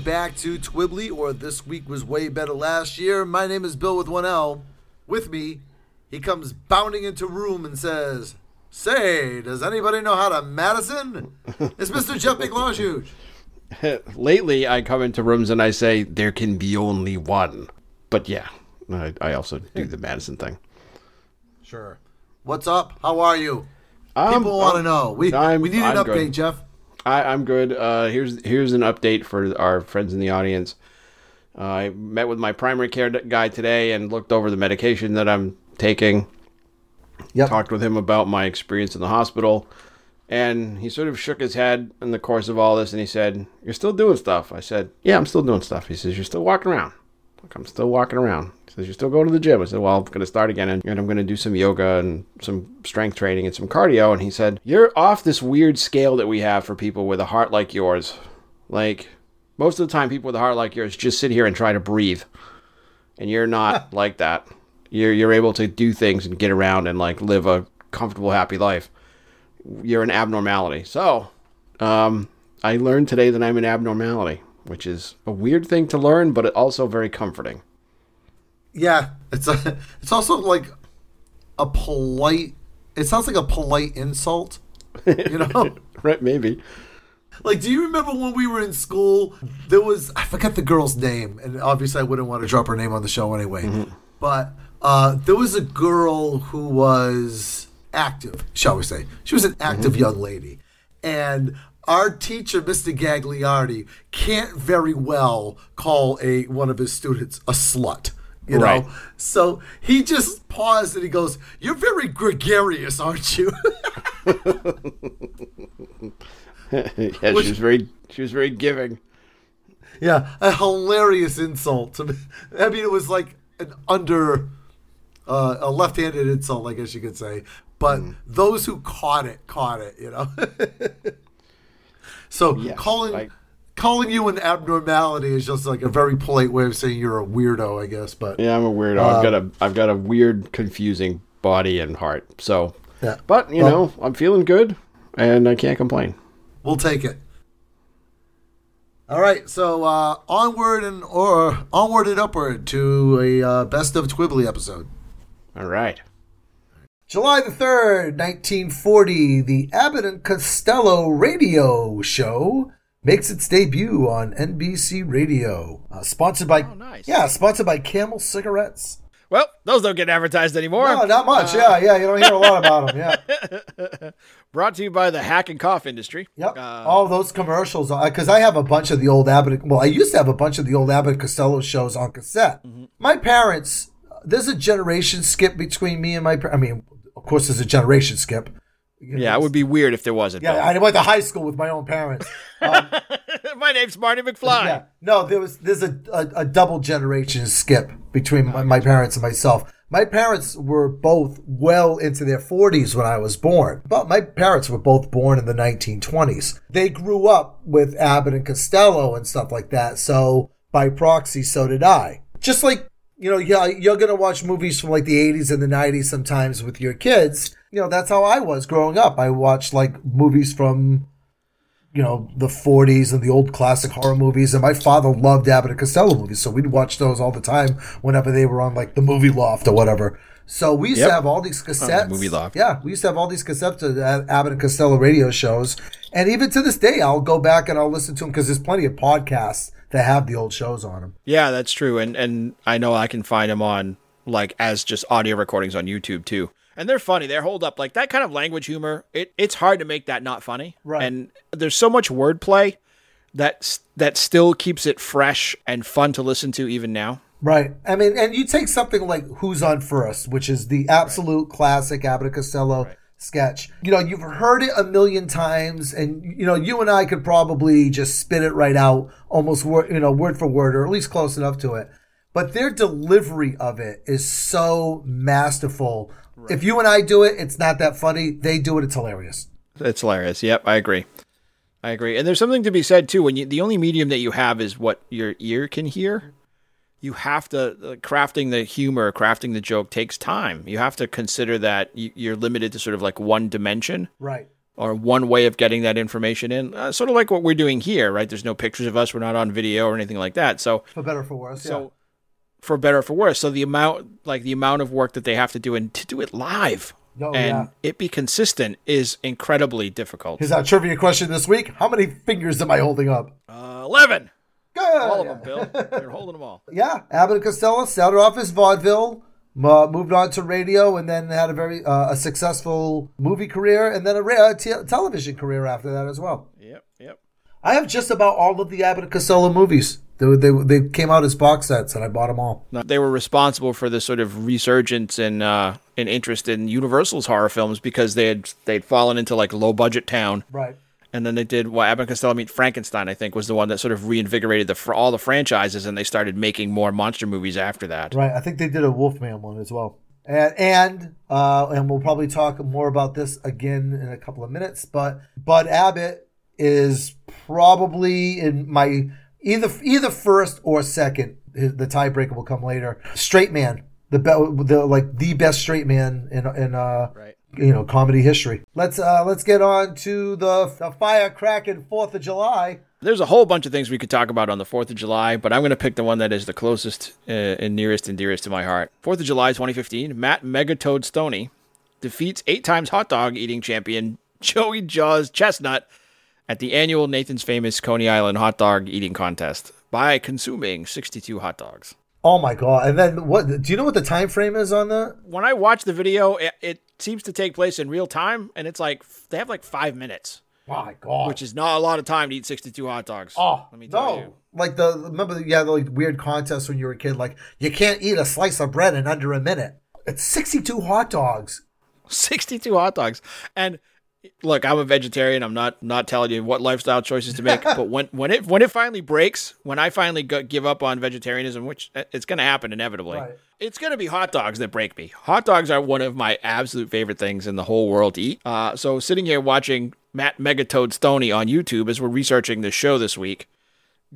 Welcome back to Twibbly, or This Week Was Way Better Last Year. My name is Bill with one L. With me, he comes bounding into room and says, Say, does anybody know how to Madison? It's Mr. Jeff McLaunchuge. Lately, I come into rooms and I say, there can be only one. But yeah, I, I also do the Madison thing. Sure. What's up? How are you? Um, People want to know. We, I'm- we need an I'm update, good. Jeff. I, I'm good. Uh, here's here's an update for our friends in the audience. Uh, I met with my primary care guy today and looked over the medication that I'm taking. Yep. Talked with him about my experience in the hospital, and he sort of shook his head in the course of all this, and he said, "You're still doing stuff." I said, "Yeah, I'm still doing stuff." He says, "You're still walking around." I'm still walking around. He says, You're still going to the gym. I said, Well, I'm going to start again and, and I'm going to do some yoga and some strength training and some cardio. And he said, You're off this weird scale that we have for people with a heart like yours. Like, most of the time, people with a heart like yours just sit here and try to breathe. And you're not like that. You're, you're able to do things and get around and like live a comfortable, happy life. You're an abnormality. So, um, I learned today that I'm an abnormality, which is a weird thing to learn, but it also very comforting. Yeah, it's a, it's also like a polite. It sounds like a polite insult. You know, Right, maybe. like do you remember when we were in school? There was I forget the girl's name, and obviously I wouldn't want to drop her name on the show anyway. But uh, there was a girl who was active, shall we say? She was an active young lady, and our teacher, Mr. Gagliardi, can't very well call a one of his students a slut. You know, Right. so he just paused and he goes, "You're very gregarious, aren't you?" yeah, she was very she was very giving. Yeah, a hilarious insult. to me. I mean, it was like an under uh, a left-handed insult, I guess you could say. But Mm. those who caught it caught it, you know. so Yes, calling calling you an abnormality is just like a very polite way of saying you're a weirdo, I guess. But Yeah, I'm a weirdo. I've got a I've got a weird, confusing body and heart. So, Yeah. but you Well- know, I'm feeling good, and I can't complain. we'll take it. All right, so uh, onward and or onward and upward to a uh, best of Twibbly episode. All right. July the 3rd, 1940, the Abbott and Costello radio show makes its debut on NBC Radio. Uh, sponsored by Oh, nice. Yeah, sponsored by Camel Cigarettes. Well, those don't get advertised anymore. No, not much. yeah, yeah, you don't hear a lot about them. Yeah. Brought to you by the hack and cough industry. Yep. Uh, All those commercials, because I have a bunch of the old Abbott. Well, I used to have a bunch of the old Abbott and Costello shows on cassette. Mm-hmm. My parents, there's a generation skip between me and my. I mean, of course, there's a generation skip. You know, yeah, it would be weird if there wasn't. Yeah, I went to high school with my own parents. Um. My name's Marty McFly. yeah, no, there was there's a, a, a double generation skip between my, my parents and myself. My parents were both well into their 40s when I was born, but my parents were both born in the 1920s. They grew up with Abbott and Costello and stuff like that, so by proxy, so did I. Just like you know, yeah, you're gonna watch movies from like the 80s and the 90s sometimes with your kids. You know, that's how I was growing up. I watched like movies from you know, the 40s and the old classic horror movies. And my father loved Abbott and Costello movies. So we'd watch those all the time whenever they were on like the movie loft or whatever. So we used Yep. to have all these cassettes. Movie Loft. Yeah, we used to have all these cassettes of Abbott and Costello radio shows. And even to this day, I'll go back and I'll listen to them because there's plenty of podcasts that have the old shows on them. Yeah, that's true, and and I know I can find them on like as just audio recordings on YouTube too. and they're funny. They hold up like that kind of language humor. It it's hard to make that not funny. Right. And there's so much wordplay that that still keeps it fresh and fun to listen to even now. Right. I mean, and you take something like Who's on First, which is the absolute classic Abbott Costello sketch. You know, you've heard it a million times, and, you know, you and I could probably just spit it right out almost, word, you know, word for word, or at least close enough to it. But their delivery of it is so masterful. If you and I do it, it's not that funny. They do it, it's hilarious. It's hilarious. Yep, I agree. I agree. And there's something to be said too when you the only medium that you have is what your ear can hear. You have to uh, crafting the humor, crafting the joke takes time. You have to consider that you- you're limited to sort of like one dimension Right. or one way of getting that information in. Uh, sort of like what we're doing here, right? There's no pictures of us. We're not on video or anything like that. So For better or for worse. so yeah. for better or for worse. So the amount like the amount of work that they have to do and to do it live Oh, and yeah. it be consistent is incredibly difficult. Here's our trivia question this week. How many fingers am I holding up? Uh, Eleven. All of them, Bill. You're holding them all. Yeah, Abbott and Costello started off as vaudeville, uh, moved on to radio, and then had a very uh, a successful movie career, and then a te- television career after that as well. Yep, yep. I have just about all of the Abbott and Costello movies. They, they, they came out as box sets, and I bought them all. They were responsible for the sort of resurgence in uh, in interest in Universal's horror films because they had they'd fallen into like low budget town, Right. And then they did what Abbott and Costello meet Frankenstein. I think was the one that sort of reinvigorated the fr- all the franchises, and they started making more monster movies after that. Right. I think they did a Wolfman one as well. And and uh, and we'll probably talk more about this again in a couple of minutes. But Bud Abbott is probably in my either either first or second. The tiebreaker will come later. Straight man, the be, the like the best straight man in in uh Right. You know comedy history. Let's uh let's get on to the, the firecracking Fourth of July. There's a whole bunch of things we could talk about on the 4th of July, but I'm going to pick the one that is the closest uh, and nearest and dearest to my heart. 4th of July 2015, Matt Megatoad Stoney defeats eight times hot dog eating champion Joey Jaws Chestnut at the annual Nathan's Famous Coney Island hot dog eating contest by consuming 62 hot dogs. Oh my god! And then what? Do you know what the time frame is on that? When I watch the video, it, it seems to take place in real time, and it's like they have like five minutes, My god! which is not a lot of time to eat 62 hot dogs. Oh, let me tell no. you. Like the remember yeah the like weird contest when you were a kid like you can't eat a slice of bread in under a minute. It's 62 hot dogs. 62 hot dogs. And look, I'm a vegetarian. I'm not not telling you what lifestyle choices to make, but when when it when it finally breaks, when I finally go, give up on vegetarianism, which uh, it's going to happen inevitably. Right. It's going to be hot dogs that break me. Hot dogs are one of my absolute favorite things in the whole world to eat. Uh, so sitting here watching Matt Megatoad Stoney on YouTube as we're researching this show this week,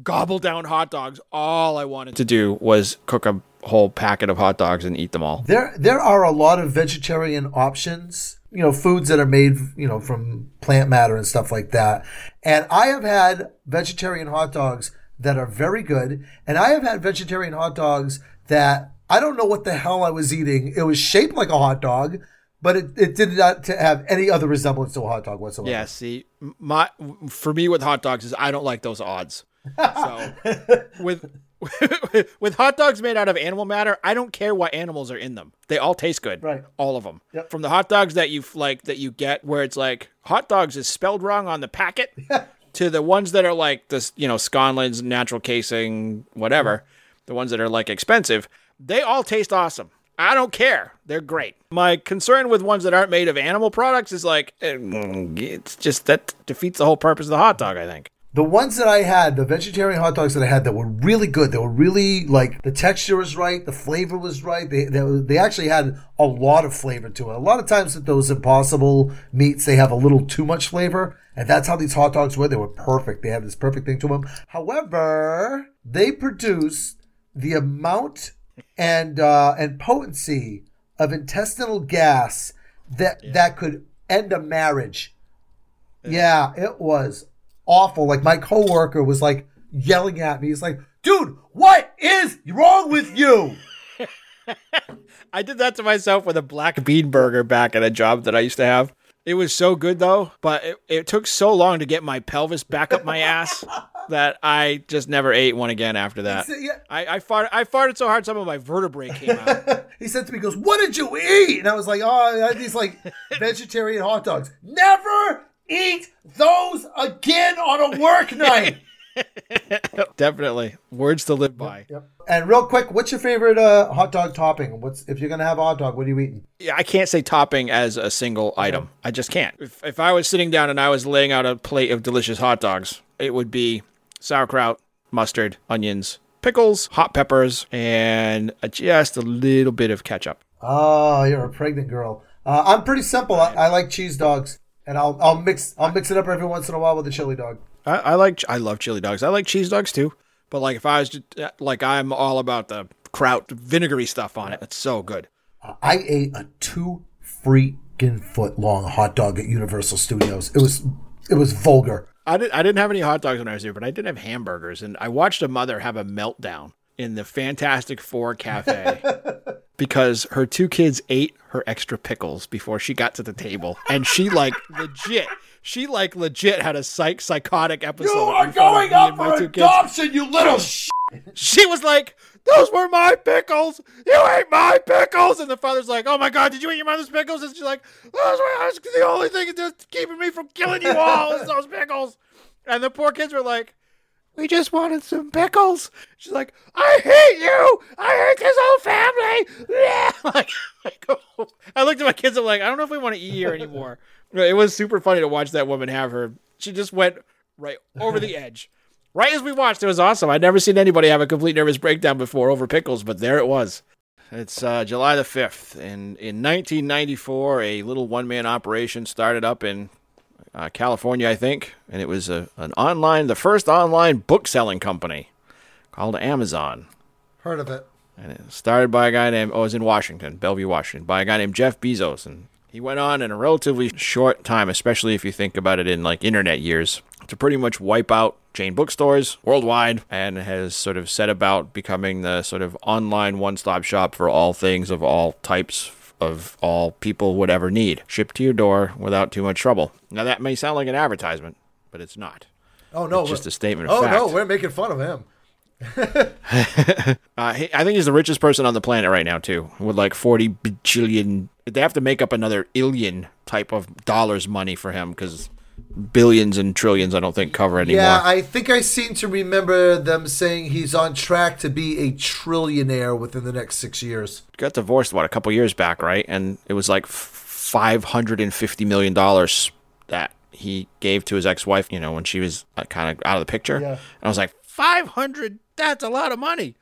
gobble down hot dogs. All I wanted to do was cook a whole packet of hot dogs and eat them all. There there are a lot of vegetarian options, you know, foods that are made, you know, from plant matter and stuff like that. And I have had vegetarian hot dogs that are very good, and I have had vegetarian hot dogs that I don't know what the hell I was eating. It was shaped like a hot dog, but it, it did not to have any other resemblance to a hot dog whatsoever. Yeah, see, my for me with hot dogs is I don't like those odds. So with with hot dogs made out of animal matter, I don't care what animals are in them. They all taste good. Right. All of them. Yep. From the hot dogs that you like that you get where it's like hot dogs is spelled wrong on the packet to the ones that are like this, you know, Sconlands natural casing whatever, the ones that are like expensive, they all taste awesome. I don't care. They're great. My concern with ones that aren't made of animal products is like eh, it's just that defeats the whole purpose of the hot dog, I think. The ones that I had, the vegetarian hot dogs that I had that were really good. They were really like the texture was right, the flavor was right. They they, they actually had a lot of flavor to it. A lot of times with those impossible meats, they have a little too much flavor, and that's how these hot dogs were. They were perfect. They had this perfect thing to them. However, they produce the amount and uh, and potency of intestinal gas that that could end a marriage. Yeah, it was awful. Like my coworker was like yelling at me. He's like, "Dude, what is wrong with you?" I did that to myself with a black bean burger back at a job that I used to have. It was so good though, but it, it took so long to get my pelvis back up my ass that I just never ate one again after that. said, yeah. I, I farted I farted so hard some of my vertebrae came out. He said to me, he goes, What did you eat? And I was like, Oh, I had these like vegetarian hot dogs. Never eat those again on a work night. Definitely. Words to live by. Yep. And real quick, what's your favorite uh, hot dog topping? What's if you're gonna have a hot dog? What are you eating? Yeah, I can't say topping as a single item. I just can't. If, if I was sitting down and I was laying out a plate of delicious hot dogs, it would be sauerkraut, mustard, onions, pickles, hot peppers, and just a little bit of ketchup. Oh, you're a pregnant girl. Uh, I'm pretty simple. I, I like cheese dogs, and I'll I'll mix I'll mix it up every once in a while with a chili dog. I, I like I love chili dogs. I like cheese dogs too. But like if I was just, like I'm all about the kraut vinegary stuff on it. It's so good. I ate a two freaking foot long hot dog at Universal Studios. It was it was vulgar. I didn't I didn't have any hot dogs when I was there, but I did have hamburgers, and I watched a mother have a meltdown in the Fantastic Four cafe because her two kids ate her extra pickles before she got to the table, and she like legit. She like legit had a psych psychotic episode. in front going and my two kids. you little sh- She was like, "Those were my pickles. You ate my pickles." And the father's like, "Oh my god, did you eat your mother's pickles?" And she's like, "Those were the only thing that's keeping me from killing you all is those pickles." And the poor kids were like, "We just wanted some pickles." She's like, "I hate you. I hate this whole family." Like, oh. I looked at my kids. I'm like, I don't know if we want to eat here anymore. It was super funny to watch that woman have her. She just went right over the edge. Right as we watched, it was awesome. I'd never seen anybody have a complete nervous breakdown before over pickles, but there it was. It's uh, July the 5th. And in 1994, a little one man operation started up in uh, California, I think. And it was a, an online, the first online book selling company called Amazon. Heard of it? And it started by a guy named, oh, it was in Washington, Bellevue, Washington, by a guy named Jeff Bezos. And he went on in a relatively short time, especially if you think about it in like internet years, to pretty much wipe out chain bookstores worldwide and has sort of set about becoming the sort of online one stop shop for all things of all types of all people would ever need, shipped to your door without too much trouble. Now, that may sound like an advertisement, but it's not. Oh no, It's just a statement of Oh fact. no, we're making fun of him. Uh, he, I think he's the richest person on the planet right now too, with like forty bajillion. They have to make up another illion type of dollars money for him because billions and trillions I don't think cover anymore. Yeah, I think I seem to remember them saying he's on track to be a trillionaire within the next six years. got divorced what a couple years back, right? And it was like five hundred and fifty million dollars that he gave to his ex-wife. You know, when she was uh, kind of out of the picture. Yeah. And I was like, five hundred. That's a lot of money.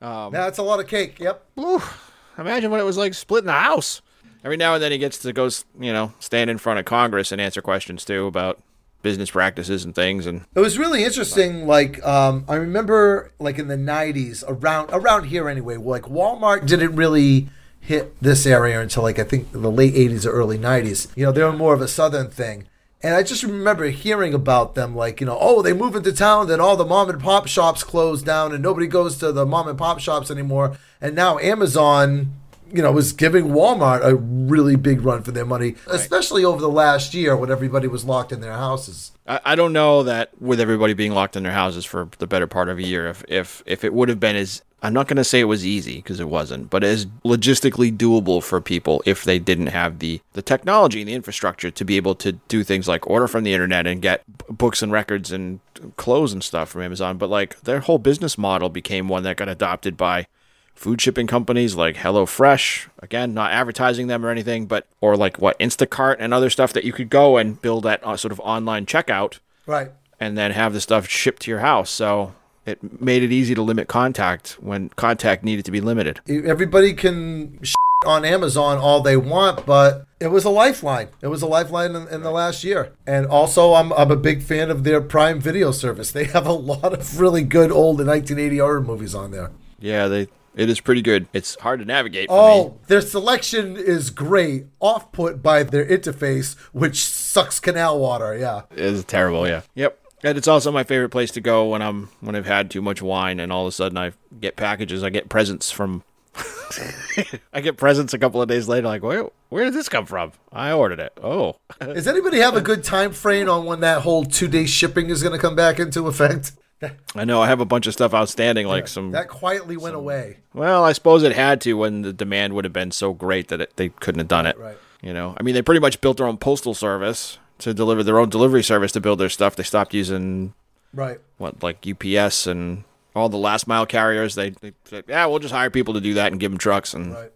That's a lot of cake. Yep. Oof. Imagine what it was like splitting the house. Every now and then he gets to go, you know, stand in front of Congress and answer questions too about business practices and things. And It was really interesting. Like, um, I remember, like in the '90s, around around here anyway. Like Walmart didn't really hit this area until like I think the late '80s or early '90s. You know, they were more of a southern thing. And I just remember hearing about them, like you know, oh, they move into town, then all the mom and pop shops close down, and nobody goes to the mom and pop shops anymore. And now Amazon, you know, was giving Walmart a really big run for their money, especially over the last year when everybody was locked in their houses. I, I don't know that with everybody being locked in their houses for the better part of a year, if if if it would have been as I'm not going to say it was easy because it wasn't, but as logistically doable for people if they didn't have the the technology and the infrastructure to be able to do things like order from the internet and get b- books and records and clothes and stuff from Amazon. But like their whole business model became one that got adopted by food shipping companies like HelloFresh. Again, not advertising them or anything, but or like what Instacart and other stuff that you could go and build that uh, sort of online checkout Right. and then have the stuff shipped to your house. So it made it easy to limit contact when contact needed to be limited. everybody can sh- on Amazon all they want, but it was a lifeline. It was a lifeline in, in the last year. And also, I'm, I'm a big fan of their Prime Video service. They have a lot of really good old 1980 horror movies on there. Yeah, they it is pretty good. It's hard to navigate. For Oh, me. their selection is great, off put by their interface, which sucks canal water. Yeah. It is terrible. Yeah. Yep. And it's also my favorite place to go when I'm when I've had too much wine and all of a sudden I get packages. I get presents from. I get presents a couple of days later. Like, where where did this come from? I ordered it. Oh, Does anybody have a good time frame on when that whole two day shipping is going to come back into effect? I know I have a bunch of stuff outstanding, like some. That quietly went away. Well, I suppose it had to when the demand would have been so great that it, they couldn't have done it. Right. You know, I mean, they pretty much built their own postal service to deliver their own delivery service to build their stuff. They stopped using Right. what like UPS and all the last mile carriers. They, they said, yeah, we'll just hire people to do that and give them trucks, and, Right.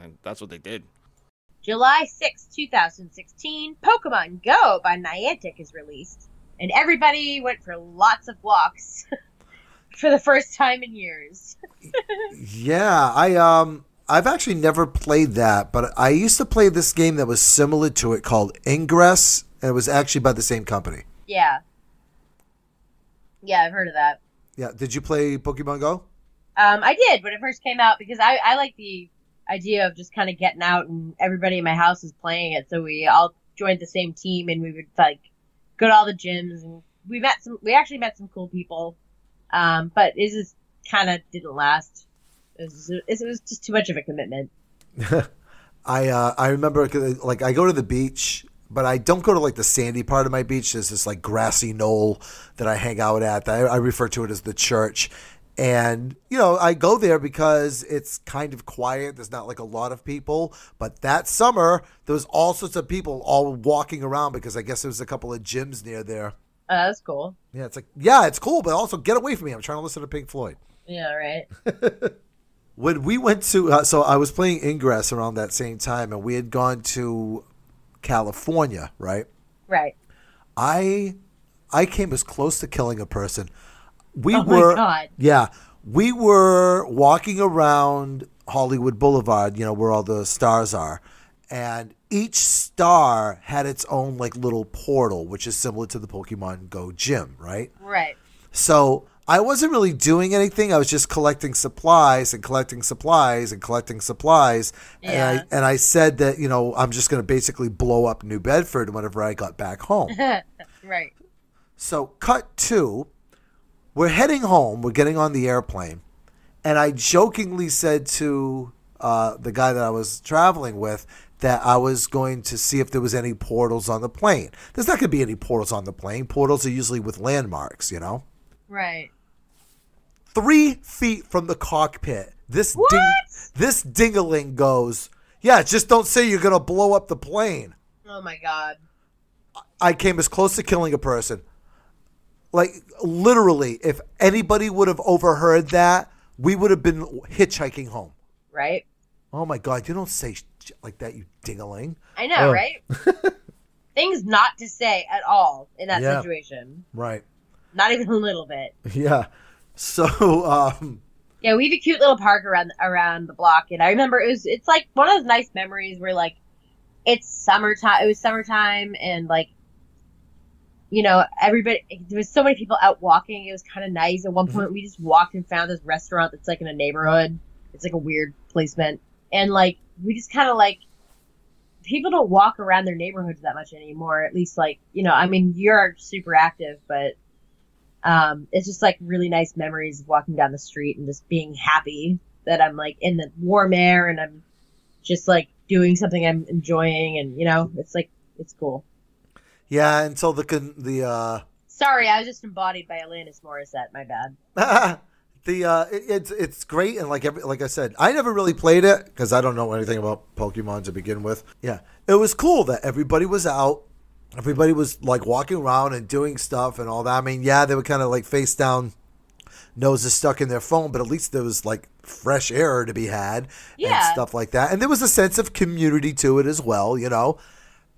and that's what they did. July 6, 2016, Pokemon Go by Niantic is released, and everybody went for lots of walks for the first time in years. Yeah, I um I've actually never played that, but I used to play this game that was similar to it called Ingress, and it was actually by the same company. Yeah. Yeah, I've heard of that. Yeah, did you play Pokemon Go? Um, I did when it first came out because I, I like the idea of just kind of getting out and everybody in my house was playing it, so we all joined the same team and we would like go to all the gyms and we met some. We actually met some cool people, um, but it just kind of didn't last. It was, it was just too much of a commitment. I uh, I remember like I go to the beach, but I don't go to like the sandy part of my beach. There's this like grassy knoll that I hang out at. I, I refer to it as the church. And you know, I go there because it's kind of quiet. There's not like a lot of people. But that summer, there was all sorts of people all walking around because I guess there was a couple of gyms near there. Uh, that's cool. Yeah, it's like yeah, it's cool, but also get away from me. I'm trying to listen to Pink Floyd. Yeah, right. when we went to uh, so i was playing ingress around that same time and we had gone to california right Right. i i came as close to killing a person we Oh my were God. yeah we were walking around hollywood boulevard you know where all the stars are and each star had its own like little portal which is similar to the pokemon go gym right Right. so I wasn't really doing anything. I was just collecting supplies and collecting supplies and collecting supplies. Yeah. And I and I said that, you know, I'm just gonna basically blow up New Bedford whenever I got back home. right. so cut two, we're heading home, we're getting on the airplane, and I jokingly said to uh, the guy that I was traveling with that I was going to see if there was any portals on the plane. There's not gonna be any portals on the plane. Portals are usually with landmarks, you know? Right. three feet from the cockpit. This What? ding, this dingaling goes. Yeah, just don't say you're gonna blow up the plane. Oh my god. I came as close to killing a person. Like literally, if anybody would have overheard that, we would have been hitchhiking home. Right. Oh my god, you don't say shit like that, you dingaling. I know, Oh. right? Things not to say at all in that Yeah. situation. Right. Not even a little bit. Yeah. So um Yeah, we have a cute little park around around the block, and I remember it was it's like one of those nice memories where like it's summertime. It was summertime, and like you know everybody there was so many people out walking. It was kind of nice. At one point, we just walked and found this restaurant that's like in a neighborhood. It's like a weird placement, and like we just kind of like people don't walk around their neighborhoods that much anymore. At least like you know, I mean, you're super active, but um, it's just like really nice memories of walking down the street and just being happy that I'm like in the warm air and I'm just like doing something I'm enjoying and you know it's like it's cool. Yeah, until the con- the uh Sorry, I was just embodied by Alanis Morissette. My bad. the uh, it, it's it's great and like every, like I said, I never really played it because I don't know anything about Pokemon to begin with. Yeah, it was cool that everybody was out, everybody was like walking around and doing stuff and all that. I mean, yeah, they were kind of like face down, noses stuck in their phone, but at least there was like fresh air to be had and stuff like that. And there was a sense of community to it as well, you know.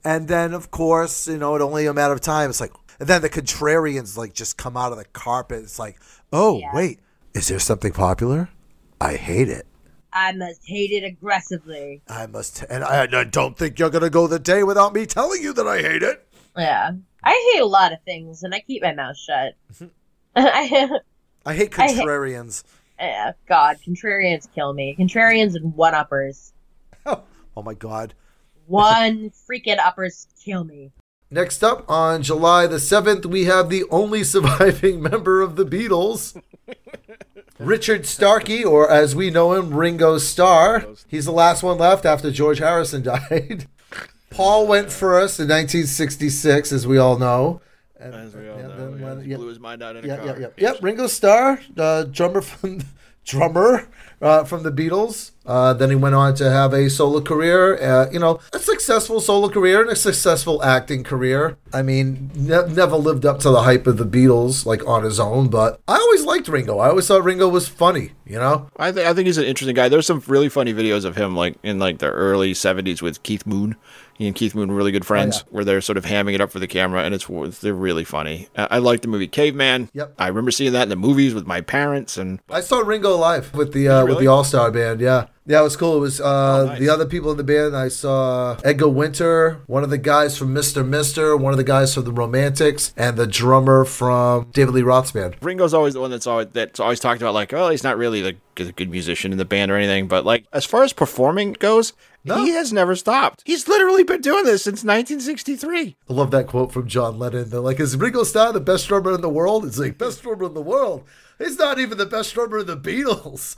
And then of course, you know, it only a matter of time. It's like, and then the contrarians like just come out of the carpet. It's like, oh Yeah. wait, is there something popular? I hate it. I must hate it aggressively. I must, and I, I don't think you're gonna go the day without me telling you that I hate it. Yeah, I hate a lot of things and I keep my mouth shut. I, I hate I hate- contrarians. eh, God, contrarians kill me. Contrarians and one uppers. oh my god. One freaking uppers kill me. Next up, on July the 7th, we have the only surviving member of the Beatles, Richard Starkey, or as we know him, Ringo Starr. He's the last one left after George Harrison died. Paul went first in 1966, as we all know. And, As we all and know, then yeah, when- he yeah, blew his mind out in a yeah, car. yeah, yeah. Yep, Ringo Starr, uh, drummer from drummer uh, from the Beatles. Uh, then he went on to have a solo career. Uh, you know, a successful solo career and a successful acting career. I mean, ne- never lived up to the hype of the Beatles like on his own, but I always liked Ringo. I always thought Ringo was funny. You know, I think I think he's an interesting guy. There's some really funny videos of him, like in like the early '70s with Keith Moon. He and Keith Moon were really good friends, yeah. where they're sort of hamming it up for the camera, and it's they're really funny. I, I like the movie Caveman. Yep. I remember seeing that in the movies with my parents, and I saw Ringo live with the uh, with the All Star Band. Yeah, yeah, it was cool. It was uh, nice. the other people in the band. I saw Edgar Winter, one of the guys from Mister Mister, one of the guys from the Romantics, and the drummer from David Lee Roth's band. Ringo's always the one that's always that's always talked about like, oh, he's not really the good, good musician in the band or anything, but like as far as performing goes, he has never stopped. He's literally been doing this since 1963. I love that quote from John Lennon. They're like, "Is Ringo Starr the best drummer in the world?" It's like best drummer in the world. He's not even the best drummer in the Beatles.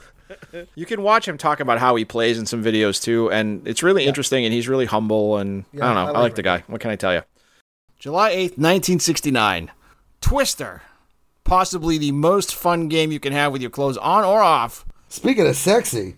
You can watch him talk about how he plays in some videos too, and it's really interesting. And he's really humble, and I don't know. I I like, like the guy. What can I tell you? July eighth, nineteen sixty nine. Twister, possibly the most fun game you can have with your clothes on or off, Speaking of sexy,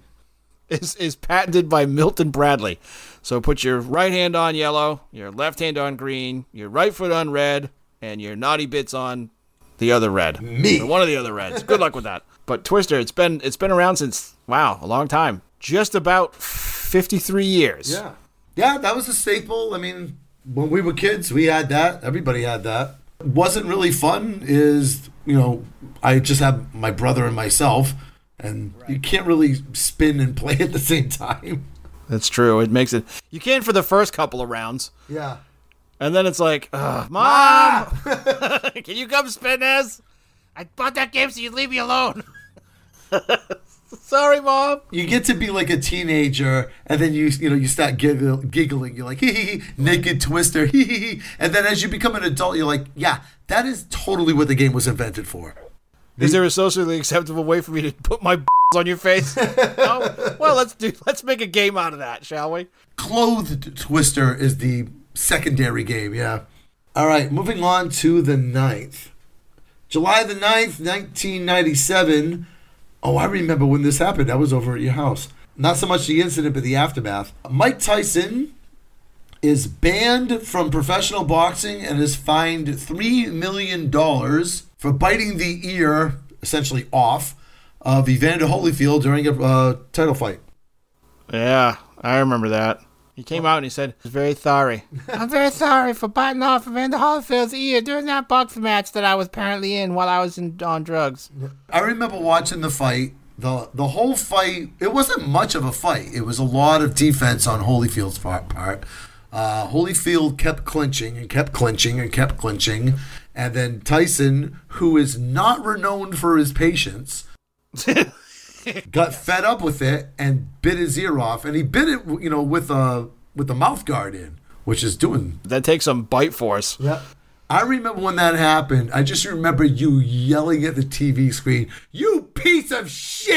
is is patented by Milton Bradley. So put your right hand on yellow, your left hand on green, your right foot on red, and your naughty bits on the other red. Me. Or one of the other reds. Good luck with that. But Twister, it's been it's been around since wow, a long time. Just about 53 years. yeah, yeah, that was a staple. I mean, when we were kids, we had that. Everybody had that. Wasn't really fun. Is you know, I just have my brother and myself, and you can't really spin and play at the same time. That's true. It makes it You can for the first couple of rounds. Yeah. And then it's like, Ugh, ah! Mom, can you come spin this? I bought that game so you'd leave me alone. Sorry, Mom. you get to be like a teenager, and then you you know you start giggle, giggling. You're like hee hee hee, naked twister hee hee hee, and then as you become an adult, you're like, yeah, that is totally what the game was invented for. Is there a socially acceptable way for me to put my on your face? no? Well, let's do. Let's make a game out of that, shall we? Clothed Twister is the secondary game. Yeah. All right, moving on to the 9th. July the 9th, 1997. Oh, I remember when this happened. I was over at your house. Not so much the incident, but the aftermath. Mike Tyson is banned from professional boxing and is fined $3 million for biting the ear, essentially off, of Evander Holyfield during a uh, title fight. Yeah, I remember that. He came out and he said, "I'm very sorry. I'm very sorry for biting off Evander Holyfield's ear during that boxing match that I was apparently in while I was in, on drugs." I remember watching the fight. the The whole fight, it wasn't much of a fight. It was a lot of defense on Holyfield's part. part. Uh, Holyfield kept clinching and kept clinching and kept clinching, and then Tyson, who is not renowned for his patience, got fed up with it and bit his ear off, and he bit it, you know, with a with the mouth guard in, which is doing That takes some bite force. yeah. I remember when that happened. I just remember you yelling at the TV screen, "You piece of shit!"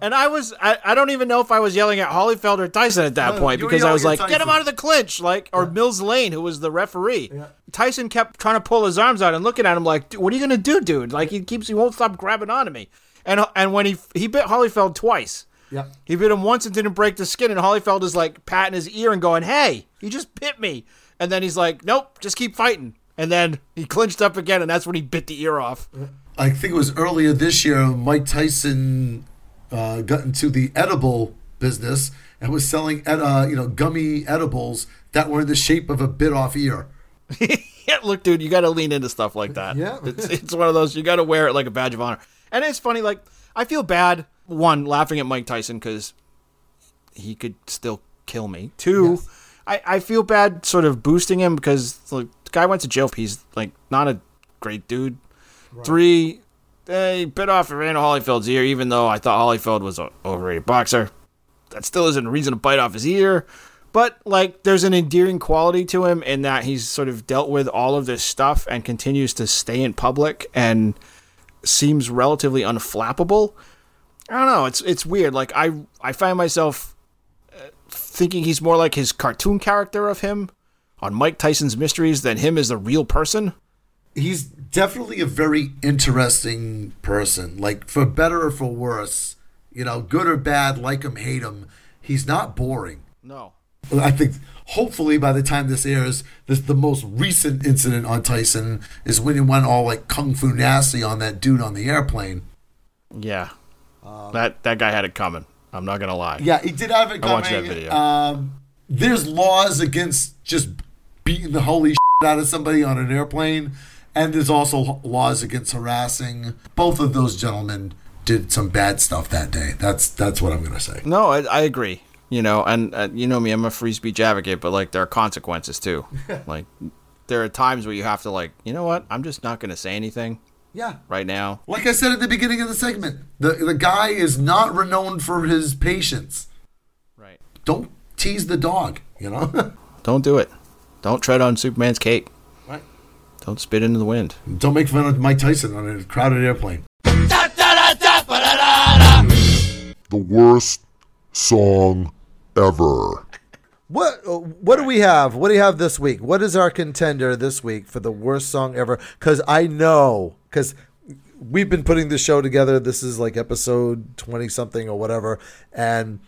And I was, I, I don't even know if I was yelling at Holyfield or Tyson at that No, point because I was like, get him out of the clinch, like, or Mills Lane, who was the referee. Tyson kept trying to pull his arms out and looking at him like, what are you gonna do, dude? Like, he keeps, he won't stop grabbing onto me. And and when he he bit Holyfield twice. Yeah. He bit him once and didn't break the skin, and Holyfield is like patting his ear and going, "Hey, you just bit me." And then he's like, "Nope, just keep fighting." And then he clinched up again, and that's when he bit the ear off. I think it was earlier this year. Mike Tyson uh, got into the edible business and was selling, ed- uh, you know, gummy edibles that were in the shape of a bit off ear. yeah, look, dude, you got to lean into stuff like that. Yeah. it's, it's one of those you got to wear it like a badge of honor. And it's funny, like I feel bad. One, laughing at Mike Tyson because he could still kill me. Two, I, I feel bad sort of boosting him because like the guy went to jail. He's like not a great dude. Three, they bit off Evander Holyfield's ear, even though I thought Holyfield was an overrated boxer. That still isn't a reason to bite off his ear. But like, there's an endearing quality to him in that he's sort of dealt with all of this stuff and continues to stay in public and seems relatively unflappable. I don't know. It's it's weird. Like I I find myself uh, thinking he's more like his cartoon character of him, on Mike Tyson's mysteries than him as the real person? He's definitely a very interesting person. Like for better or for worse, you know, good or bad, like him, hate him. He's not boring. No. I think hopefully by the time this airs, this the most recent incident on Tyson is when he went all like kung fu nasty on that dude on the airplane. Yeah. that that guy had it coming. I'm not gonna lie. Yeah, he did have it coming. I watched that video. Um, there's laws against just beating the holy shit out of somebody on an airplane, and there's also laws against harassing. Both of those gentlemen did some bad stuff that day. That's that's what I'm gonna say. No, I, I agree. You know, and uh, you know me, I'm a free speech advocate, but like there are consequences too. like there are times where you have to like, you know what? I'm just not gonna say anything Yeah. right now. Like I said at the beginning of the segment, the the guy is not renowned for his patience. Right. Don't tease the dog, you know? Don't do it. Don't tread on Superman's cake. Right. Don't spit into the wind. Don't make fun of Mike Tyson on a crowded airplane. the worst song ever. What what do we have? What do you have this week? What is our contender this week for the worst song ever? Because I know, because we've been putting the show together. This is like episode twenty something or whatever, and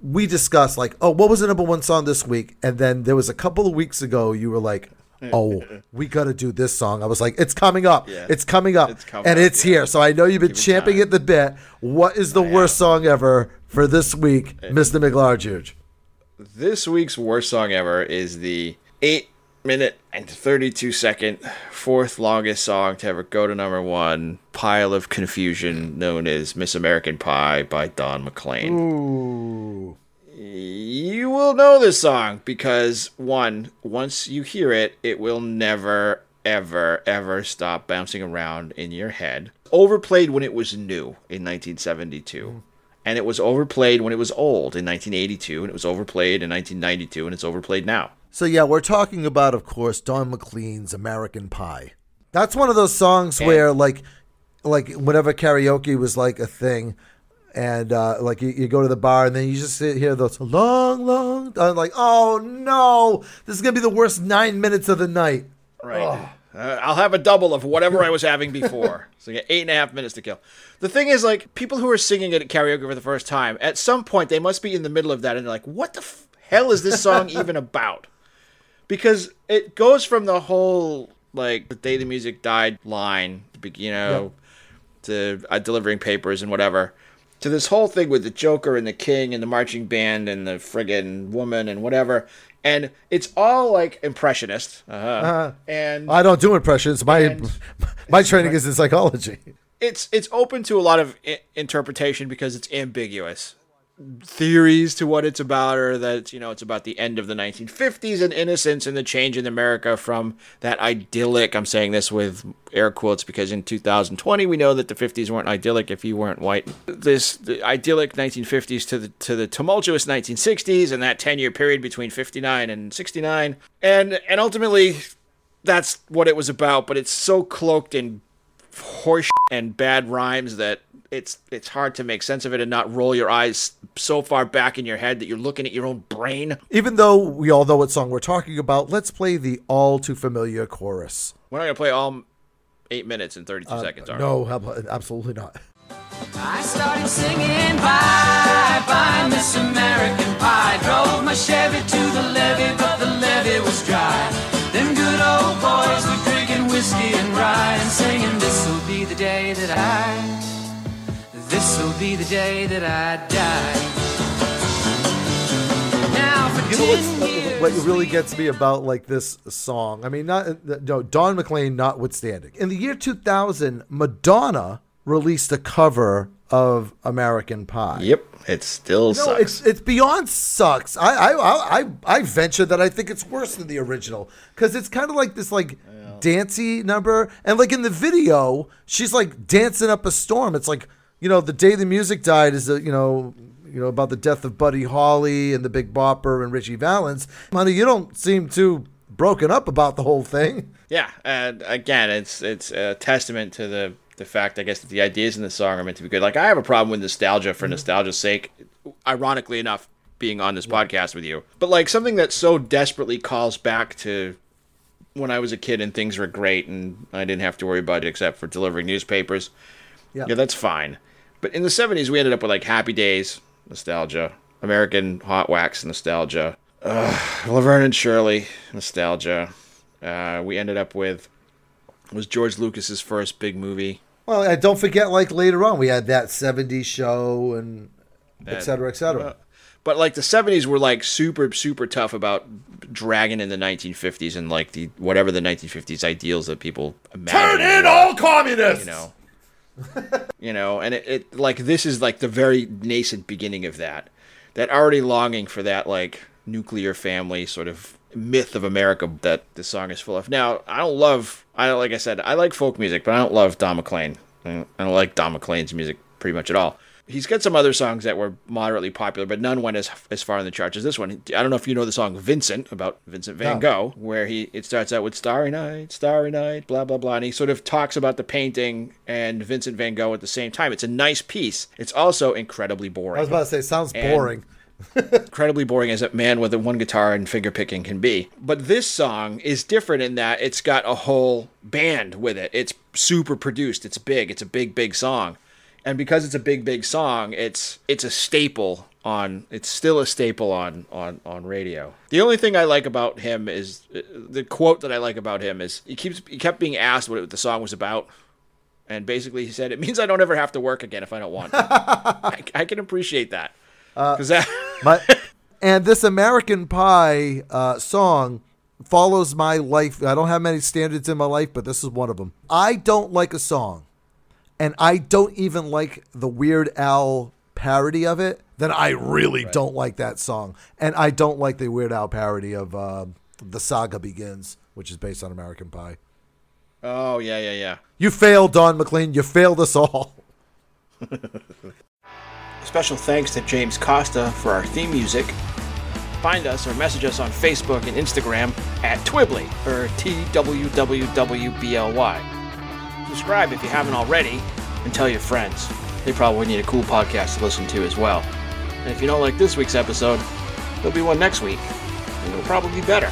we discussed like, oh, what was the number one song this week? And then there was a couple of weeks ago, you were like. Oh, we got to do this song. I was like, it's coming up. Yeah. It's coming up. It's coming and up, it's yeah. here. So I know you've been Give it champing at the bit. What is the worst song ever for this week, Mr. McLarge? This week's worst song ever is the 8 minute and 32 second fourth longest song to ever go to number one pile of confusion known as Miss American Pie by Don McLean. Ooh. You will know this song because one, once you hear it, it will never, ever, ever stop bouncing around in your head. Overplayed when it was new in 1972. Hmm. And it was overplayed when it was old in 1982, and it was overplayed in 1992, and it's overplayed now. So yeah, we're talking about, of course, Don McLean's "American Pie." That's one of those songs where, like, like whenever karaoke was like a thing, and uh, like you, you go to the bar and then you just sit here those long, long. I'm like, oh no, this is gonna be the worst nine minutes of the night. Right. Uh, I'll have a double of whatever I was having before. so you get eight and a half minutes to kill. The thing is, like, people who are singing it at karaoke for the first time, at some point they must be in the middle of that and they're like, what the f- hell is this song even about? Because it goes from the whole, like, the day the music died line, you know, to uh, delivering papers and whatever, to this whole thing with the Joker and the King and the marching band and the friggin' woman and whatever. And it's all like impressionist. Uh-huh. And I don't do impressions. My And- my training is in psychology. it's it's open to a lot of I- interpretation because it's ambiguous. Theories to what it's about are that you know it's about the end of the 1950s and innocence and the change in America from that idyllic. I'm saying this with air quotes because in 2020 we know that the 50s weren't idyllic if you weren't white. This idyllic 1950s to the to the tumultuous 1960s and that 10 year period between 59 and 69 and and ultimately that's what it was about. But it's so cloaked in horse and bad rhymes that it's it's hard to make sense of it and not roll your eyes so far back in your head that you're looking at your own brain. Even though we all know what song we're talking about, let's play the all too familiar chorus. We're not gonna play all eight minutes and 32 uh, seconds. Are we? No, absolutely not. I started singing bye bye Miss American Pie. Drove my Chevy to the levee, but the levee was dry. Them good old boys were drinking whiskey and rye and singing, This'll be the day that I, this'll be the day that I die. Now You know what's, what really gets me about like this song? I mean, not no Don McLean notwithstanding. In the year 2000, Madonna released a cover of American Pie. Yep, it still No, sucks. it's it's beyond sucks. I I I I, I venture that I think it's worse than the original because it's kind of like this like dancey number, and like in the video, she's like dancing up a storm. It's like you know the day the music died is a you know you know about the death of Buddy Holly and the Big Bopper and Ritchie Valens. Money, you don't seem too broken up about the whole thing. Yeah, and again, it's it's a testament to the the fact, I guess, that the ideas in the song are meant to be good. Like I have a problem with nostalgia for mm-hmm. nostalgia's sake. Ironically enough, being on this podcast with you. But like something that so desperately calls back to when I was a kid and things were great and I didn't have to worry about it except for delivering newspapers. Yeah. Yeah, that's fine. But in the 70s, we ended up with like Happy Days, nostalgia, American Hot Wax, nostalgia, uh, Laverne and Shirley, nostalgia. Uh, we ended up with was George Lucas's first big movie. Well, and don't forget, like later on, we had that '70s show and et cetera, et cetera. But like the 70s were like super super tough about dragging in the 1950s and like the whatever the 1950s ideals that people imagine. Turn in all communists. you know you know and it, it like this is like the very nascent beginning of that that already longing for that like nuclear family sort of myth of america that this song is full of now i don't love i don't like i said i like folk music but i don't love don mclean i don't, I don't like don mclean's music pretty much at all he's got some other songs that were moderately popular but none went as as far in the charts as this one i don't know if you know the song vincent about vincent van gogh where he it starts out with starry night starry night blah blah blah and he sort of talks about the painting and vincent van gogh at the same time it's a nice piece it's also incredibly boring I was about to say, sounds And- boring. incredibly boring as a man with a one guitar and finger picking can be. But this song is different in that it's got a whole band with it. It's super produced. It's big. It's a big, big song. And because it's a big, big song, it's it's a staple on. It's still a staple on on on radio. The only thing I like about him is uh, the quote that I like about him is he keeps he kept being asked what the song was about. And basically, he said, "It means I don't ever have to work again if I don't want." to." I, I can appreciate that because that My, and this American Pie uh, song follows my life. I don't have many standards in my life, but this is one of them. I don't like a song, and I don't even like the Weird Al parody of it. Then I really don't like that song, and I don't like the Weird Al parody of uh, "The Saga Begins," which is based on American Pie. Oh yeah, yeah, yeah. You failed, Don McLean. You failed us all. Special thanks to James Costa for our theme music. Find us or message us on Facebook and Instagram at Twibbly or T W W W B L Y. Subscribe if you haven't already and tell your friends. They probably need a cool podcast to listen to as well. And if you don't like this week's episode, there'll be one next week, and it'll probably be better.